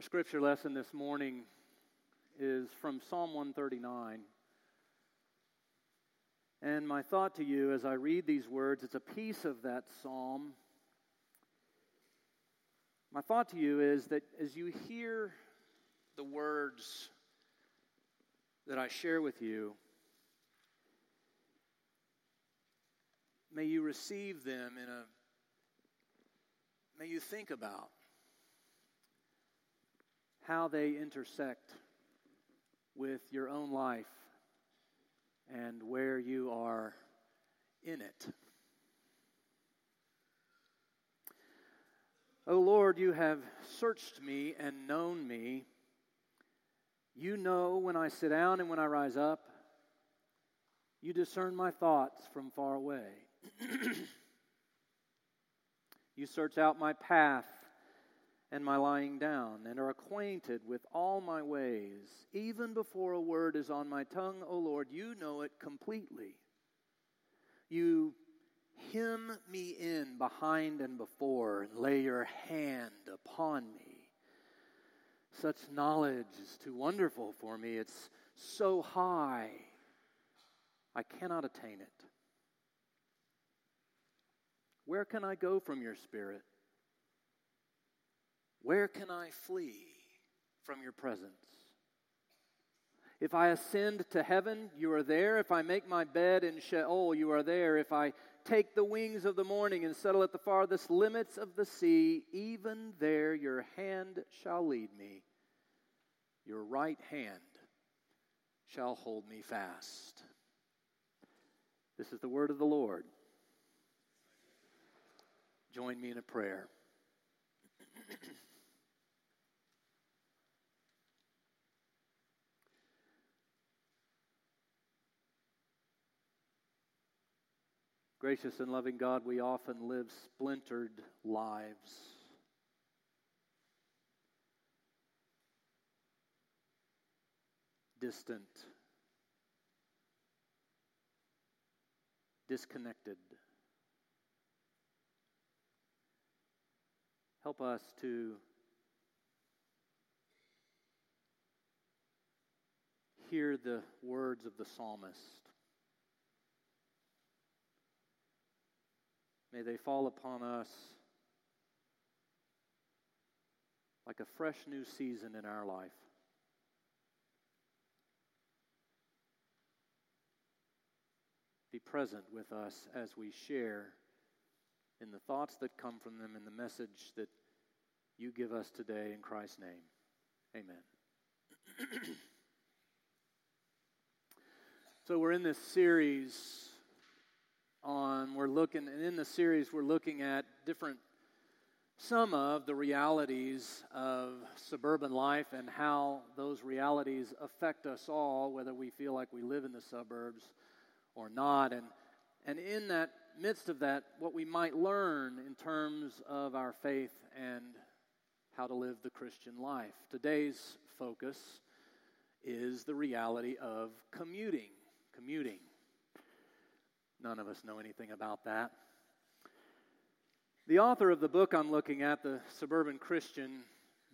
Our scripture lesson this morning is from Psalm 139. And my thought to you as I read these words, it's a piece of that psalm. My thought to you is that as you hear the words that I share with you, may you receive them in a, may you think about how they intersect with your own life and where you are in it. O oh Lord, you have searched me and known me. You know when I sit down and when I rise up. You discern my thoughts from far away. you search out my path and my lying down, and are acquainted with all my ways. Even before a word is on my tongue, O Lord, you know it completely. You hem me in behind and before, and lay your hand upon me. Such knowledge is too wonderful for me. It's so high, I cannot attain it. Where can I go from your spirit? Where can I flee from your presence? If I ascend to heaven, you are there. If I make my bed in Sheol, you are there. If I take the wings of the morning and settle at the farthest limits of the sea, even there your hand shall lead me. Your right hand shall hold me fast. This is the word of the Lord. Join me in a prayer. Gracious and loving God, we often live splintered lives. Distant, disconnected. Help us to hear the words of the psalmist. May they fall upon us like a fresh new season in our life. Be present with us as we share in the thoughts that come from them and the message that you give us today in Christ's name. Amen. so, we're in this series on, we're looking, and in the series, we're looking at different, some of the realities of suburban life and how those realities affect us all, whether we feel like we live in the suburbs or not. And, and in that midst of that, what we might learn in terms of our faith and how to live the Christian life. Today's focus is the reality of commuting. Commuting. None of us know anything about that. The author of the book I'm looking at, The Suburban Christian,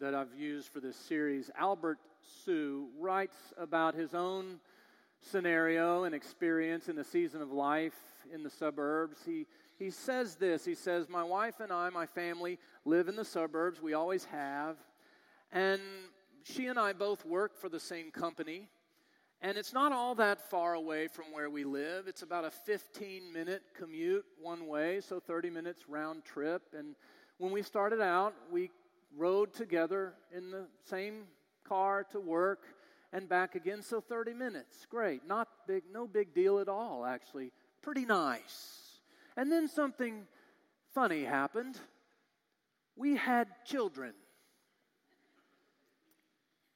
that I've used for this series, Albert Hsu, writes about his own scenario and experience in the season of life in the suburbs. He, he says this He says, My wife and I, my family, live in the suburbs. We always have. And she and I both work for the same company. And it's not all that far away from where we live. It's about a 15 minute commute one way, so 30 minutes round trip. And when we started out, we rode together in the same car to work and back again, so 30 minutes. Great. Not big, no big deal at all, actually. Pretty nice. And then something funny happened. We had children,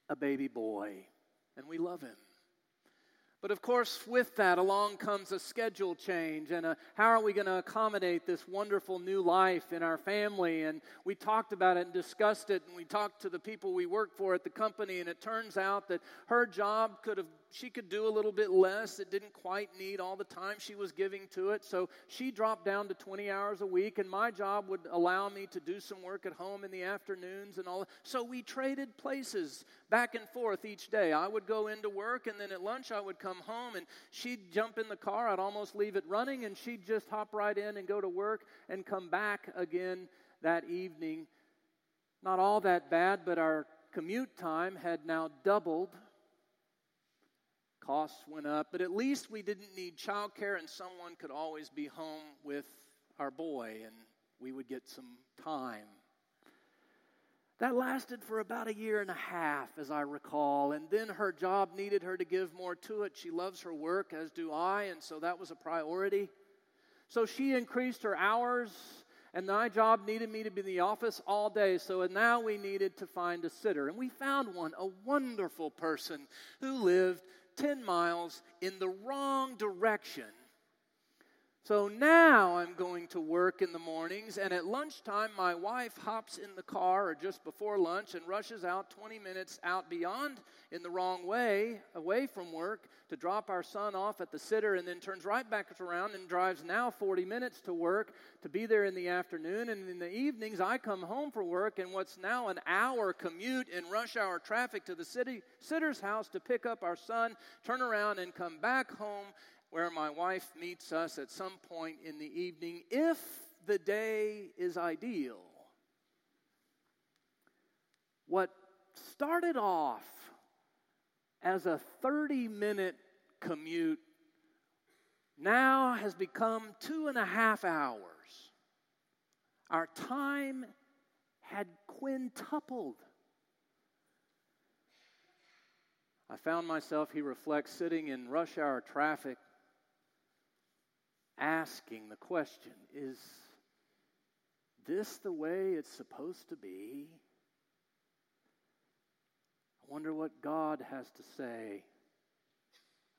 a baby boy, and we love him. But of course, with that, along comes a schedule change and a, how are we going to accommodate this wonderful new life in our family? And we talked about it and discussed it, and we talked to the people we work for at the company, and it turns out that her job could have she could do a little bit less. It didn't quite need all the time she was giving to it. So she dropped down to 20 hours a week, and my job would allow me to do some work at home in the afternoons and all. So we traded places back and forth each day. I would go into work, and then at lunch I would come home, and she'd jump in the car. I'd almost leave it running, and she'd just hop right in and go to work and come back again that evening. Not all that bad, but our commute time had now doubled Costs went up, but at least we didn't need childcare and someone could always be home with our boy and we would get some time. That lasted for about a year and a half, as I recall, and then her job needed her to give more to it. She loves her work, as do I, and so that was a priority. So she increased her hours, and my job needed me to be in the office all day. So now we needed to find a sitter. And we found one, a wonderful person who lived 10 miles in the wrong direction. So now I'm going to work in the mornings, and at lunchtime, my wife hops in the car or just before lunch and rushes out 20 minutes out beyond in the wrong way, away from work, to drop our son off at the sitter, and then turns right back around and drives now 40 minutes to work to be there in the afternoon. And in the evenings, I come home for work, and what's now an hour commute in rush hour traffic to the city sitter's house to pick up our son, turn around, and come back home where my wife meets us at some point in the evening if the day is ideal. What started off as a 30 minute commute now has become two and a half hours. Our time had quintupled. I found myself, he reflects, sitting in rush hour traffic asking the question is this the way it's supposed to be? I wonder what God has to say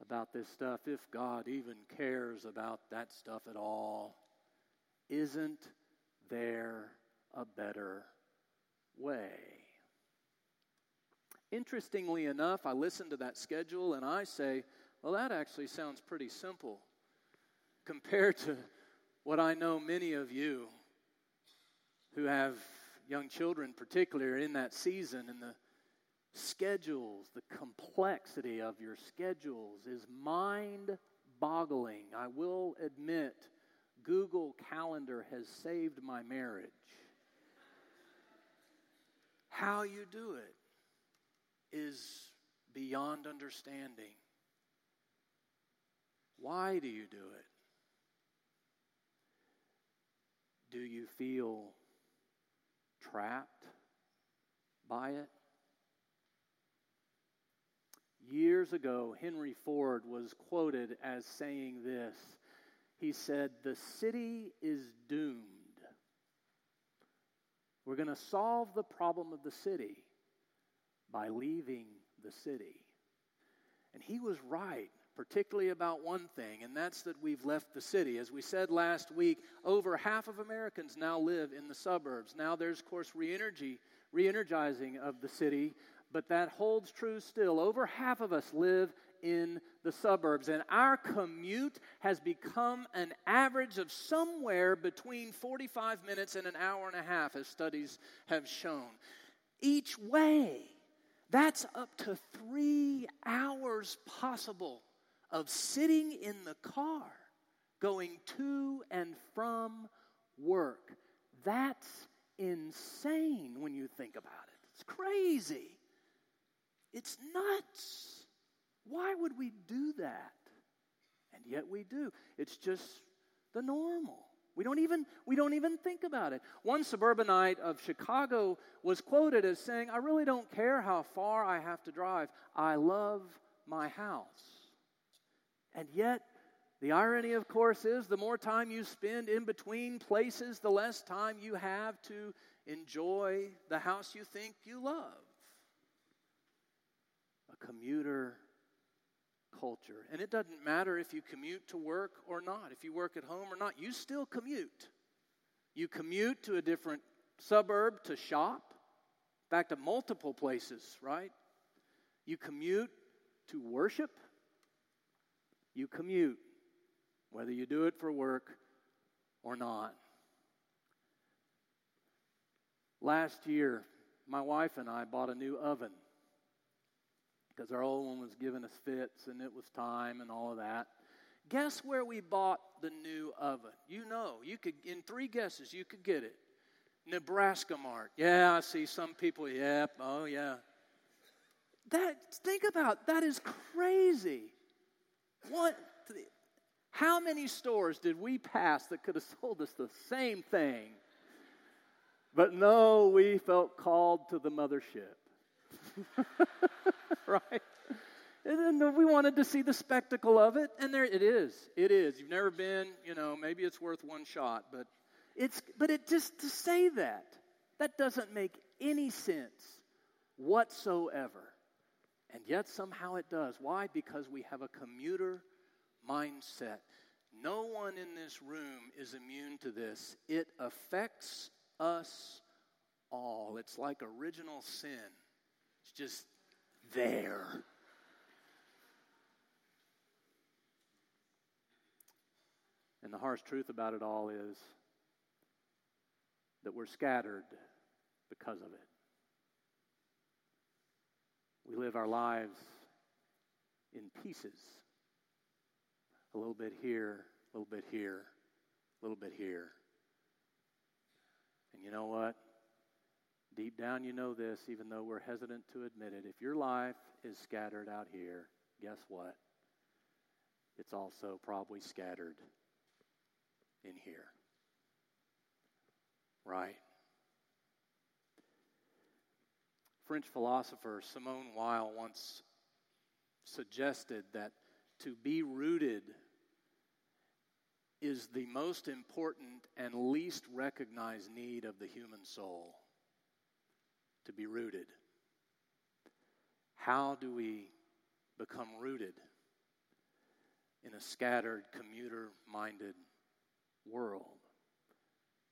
about this stuff, if God even cares about that stuff at all. Isn't there a better way? Interestingly enough, I listen to that schedule and I say, well, that actually sounds pretty simple compared to what I know many of you who have young children, particularly, in that season, and the schedules, the complexity of your schedules is mind boggling. I will admit, Google Calendar has saved my marriage. How you do it is beyond understanding. Why do you do it? Do you feel trapped by it? Years ago, Henry Ford was quoted as saying this. He said, The city is doomed. We're going to solve the problem of the city by leaving the city. And he was right particularly about one thing, and that's that we've left the city. As we said last week, over half of Americans now live in the suburbs. Now there's, of course, re-energy, re-energizing of the city, but that holds true still. Over half of us live in the suburbs, and our commute has become an average of somewhere between 45 minutes and an hour and a half, as studies have shown. Each way, that's up to three hours possible of sitting in the car going to and from work. That's insane when you think about it. It's crazy. It's nuts. Why would we do that? And yet we do. It's just the normal. We don't even we don't even think about it. One suburbanite of Chicago was quoted as saying, "I really don't care how far I have to drive. I love my house." And yet, the irony, of course, is the more time you spend in between places, the less time you have to enjoy the house you think you love. A commuter culture. And it doesn't matter if you commute to work or not, if you work at home or not, you still commute. You commute to a different suburb to shop, back to multiple places, right? You commute to worship. You commute, whether you do it for work or not. Last year, my wife and I bought a new oven because our old one was giving us fits and it was time and all of that. Guess where we bought the new oven? You know, you could in three guesses you could get it. Nebraska Mart. Yeah, I see some people. Yep. Oh yeah. That think about that is crazy. How many stores did we pass that could have sold us the same thing? But no, we felt called to the mothership. right? And we wanted to see the spectacle of it, and there it is. It is. You've never been, you know, maybe it's worth one shot, but it's but it just to say that, that doesn't make any sense whatsoever. And yet somehow it does. Why? Because we have a commuter mindset. No one in this room is immune to this. It affects us all. It's like original sin, it's just there. And the harsh truth about it all is that we're scattered because of it. We live our lives in pieces a little bit here, a little bit here, a little bit here. And you know what? Deep down, you know this, even though we're hesitant to admit it. If your life is scattered out here, guess what? It's also probably scattered in here. Right? French philosopher Simone Weil once suggested that to be rooted is the most important and least recognized need of the human soul. To be rooted. How do we become rooted in a scattered, commuter minded world?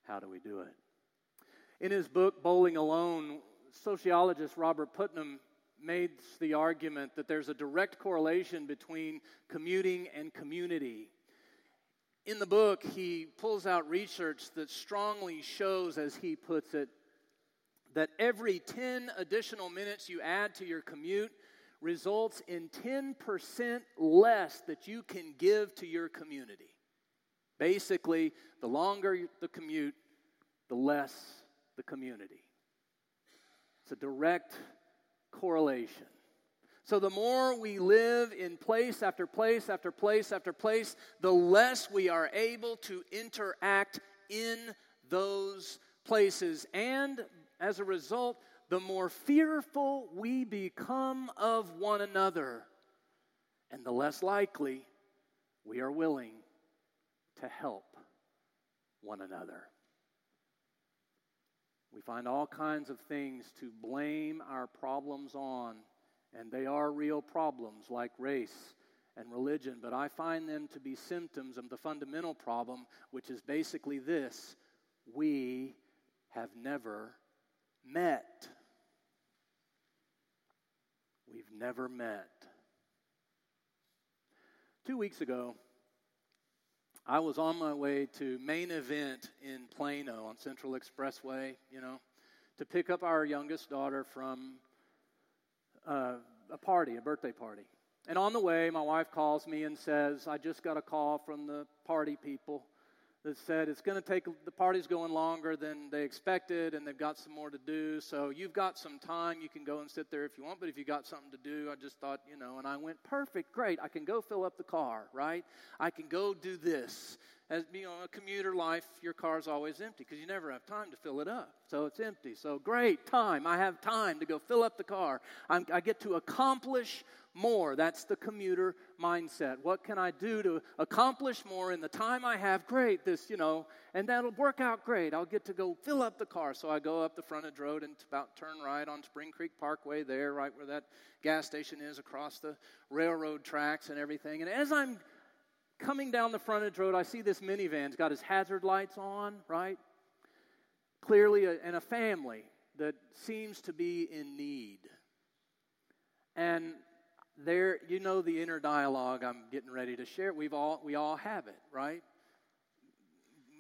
How do we do it? In his book, Bowling Alone, sociologist Robert Putnam made the argument that there's a direct correlation between commuting and community. In the book, he pulls out research that strongly shows, as he puts it, that every 10 additional minutes you add to your commute results in 10% less that you can give to your community. Basically, the longer the commute, the less the community. It's a direct correlation. So, the more we live in place after place after place after place, the less we are able to interact in those places. And as a result, the more fearful we become of one another, and the less likely we are willing to help one another. We find all kinds of things to blame our problems on, and they are real problems like race and religion, but I find them to be symptoms of the fundamental problem, which is basically this we have never met. We've never met. Two weeks ago, I was on my way to main event in Plano on Central Expressway, you know, to pick up our youngest daughter from uh, a party, a birthday party. And on the way, my wife calls me and says, I just got a call from the party people that said it's going to take the party's going longer than they expected and they've got some more to do. So you've got some time. You can go and sit there if you want but if you got something to do i just thought you know and i went perfect great i can go fill up the car right? I can go do this as you know, a commuter life, your car's always empty because you never have time to fill it up. So it's empty. So great time. I have time to go fill up the car. I'm, I get to accomplish more. That's the commuter mindset. What can I do to accomplish more in the time I have? Great, this, you know, and that'll work out great. I'll get to go fill up the car. So I go up the front frontage road and about turn right on Spring Creek Parkway there, right where that gas station is across the railroad tracks and everything. And as I'm coming down the frontage road, I see this minivan. It's got his hazard lights on, right? Clearly, a, and a family that seems to be in need. And there, you know the inner dialogue I'm getting ready to share. We've all, we all have it, right?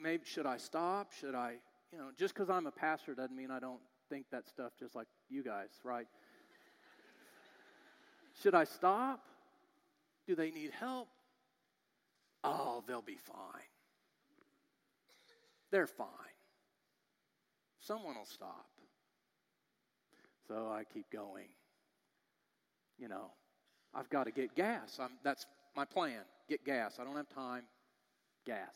Maybe should I stop? Should I, you know, just because I'm a pastor doesn't mean I don't think that stuff just like you guys, right? should I stop? Do they need help? Oh, they'll be fine. They're fine. Someone will stop. So I keep going. You know, I've got to get gas. I'm, that's my plan. Get gas. I don't have time. Gas.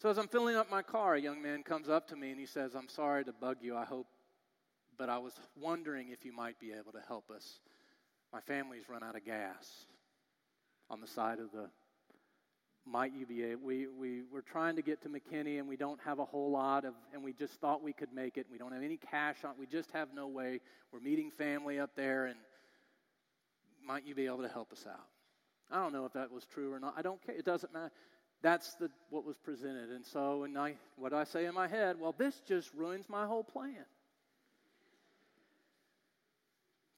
So as I'm filling up my car, a young man comes up to me and he says, I'm sorry to bug you. I hope, but I was wondering if you might be able to help us. My family's run out of gas on the side of the might you be able we, we we're trying to get to mckinney and we don't have a whole lot of and we just thought we could make it. We don't have any cash on we just have no way. We're meeting family up there and might you be able to help us out? I don't know if that was true or not. I don't care. It doesn't matter. That's the what was presented. And so and i what i say in my head well this just ruins my whole plan.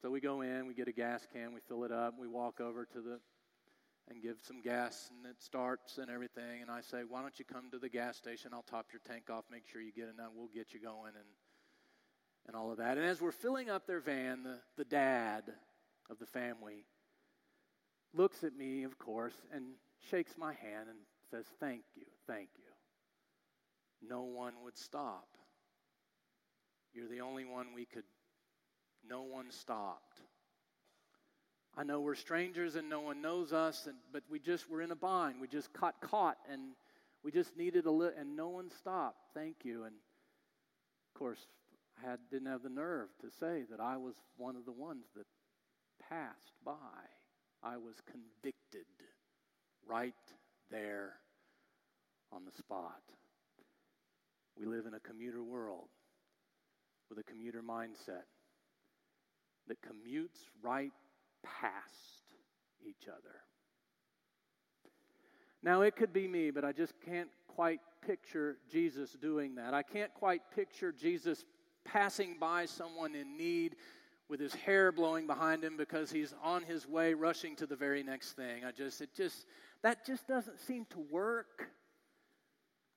So we go in we get a gas can we fill it up we walk over to the and give some gas and it starts and everything. And I say, why don't you come to the gas station? I'll top your tank off, make sure you get that. We'll get you going and, and all of that. And as we're filling up their van, the, the dad of the family looks at me, of course, and shakes my hand and says, thank you, thank you. No one would stop. You're the only one we could, no one stopped. I know we're strangers and no one knows us, and, but we just were in a bind. We just got caught and we just needed a little, and no one stopped. Thank you. And of course, I had, didn't have the nerve to say that I was one of the ones that passed by. I was convicted right there on the spot. We live in a commuter world with a commuter mindset that commutes right past each other. Now, it could be me, but I just can't quite picture Jesus doing that. I can't quite picture Jesus passing by someone in need with his hair blowing behind him because he's on his way rushing to the very next thing. I just, it just, that just doesn't seem to work.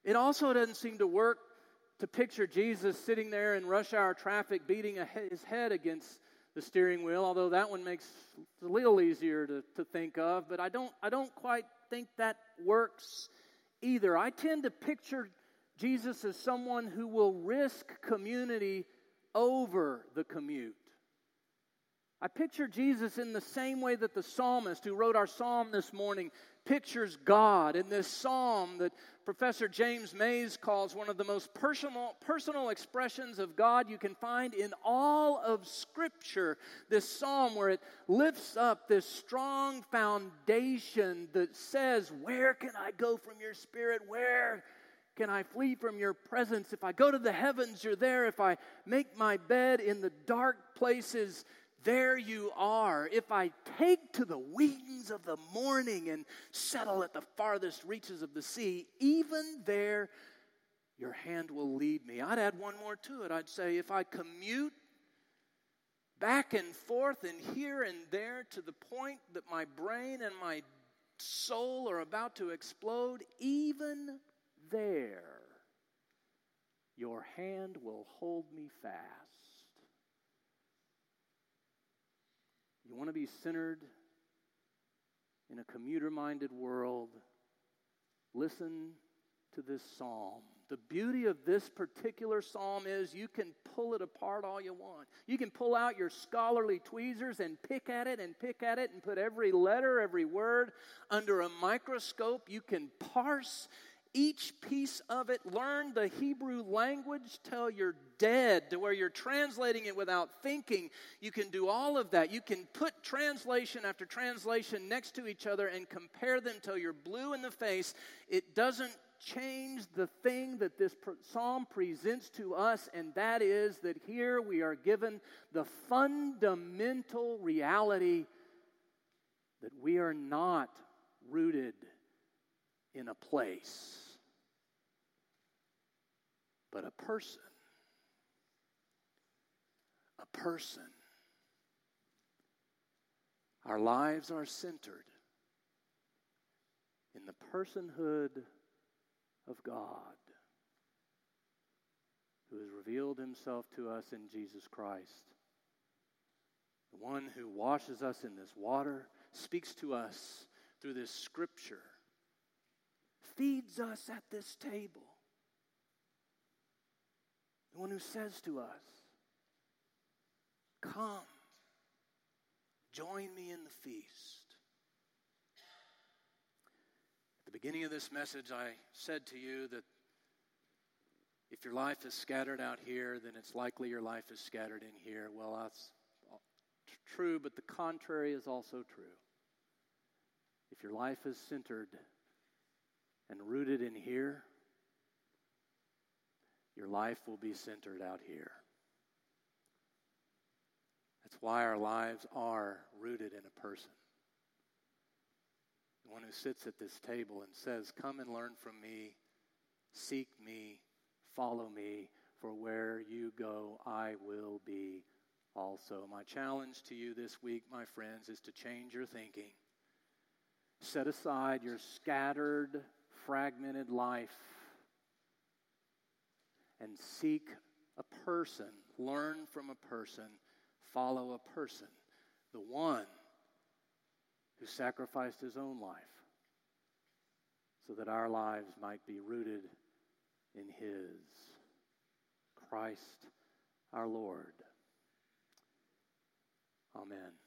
It also doesn't seem to work to picture Jesus sitting there in rush hour traffic beating his head against the steering wheel, although that one makes a little easier to, to think of, but I don't, I don't quite think that works either. I tend to picture Jesus as someone who will risk community over the commute. I picture Jesus in the same way that the psalmist who wrote our psalm this morning pictures God in this psalm that Professor James Mays calls one of the most personal, personal expressions of God you can find in all of Scripture. This psalm where it lifts up this strong foundation that says, Where can I go from your spirit? Where can I flee from your presence? If I go to the heavens, you're there. If I make my bed in the dark places, there you are. If I take to the wings of the morning and settle at the farthest reaches of the sea, even there your hand will lead me. I'd add one more to it. I'd say, if I commute back and forth and here and there to the point that my brain and my soul are about to explode, even there, your hand will hold me fast. You want to be centered in a commuter minded world? Listen to this psalm. The beauty of this particular psalm is you can pull it apart all you want. You can pull out your scholarly tweezers and pick at it and pick at it and put every letter, every word under a microscope. You can parse each piece of it, learn the Hebrew language till you're dead, to where you're translating it without thinking. You can do all of that. You can put translation after translation next to each other and compare them till you're blue in the face. It doesn't change the thing that this psalm presents to us, and that is that here we are given the fundamental reality that we are not rooted in a place but a person. A person. Our lives are centered in the personhood of God, who has revealed himself to us in Jesus Christ. The one who washes us in this water, speaks to us through this scripture, feeds us at this table one who says to us, Come, join me in the feast. At the beginning of this message, I said to you that if your life is scattered out here, then it's likely your life is scattered in here. Well, that's true, but the contrary is also true. If your life is centered and rooted in here, your life will be centered out here. That's why our lives are rooted in a person. The one who sits at this table and says, Come and learn from me, seek me, follow me, for where you go, I will be also. My challenge to you this week, my friends, is to change your thinking. Set aside your scattered, fragmented life and seek a person, learn from a person, follow a person, the one who sacrificed his own life so that our lives might be rooted in his. Christ our Lord. Amen.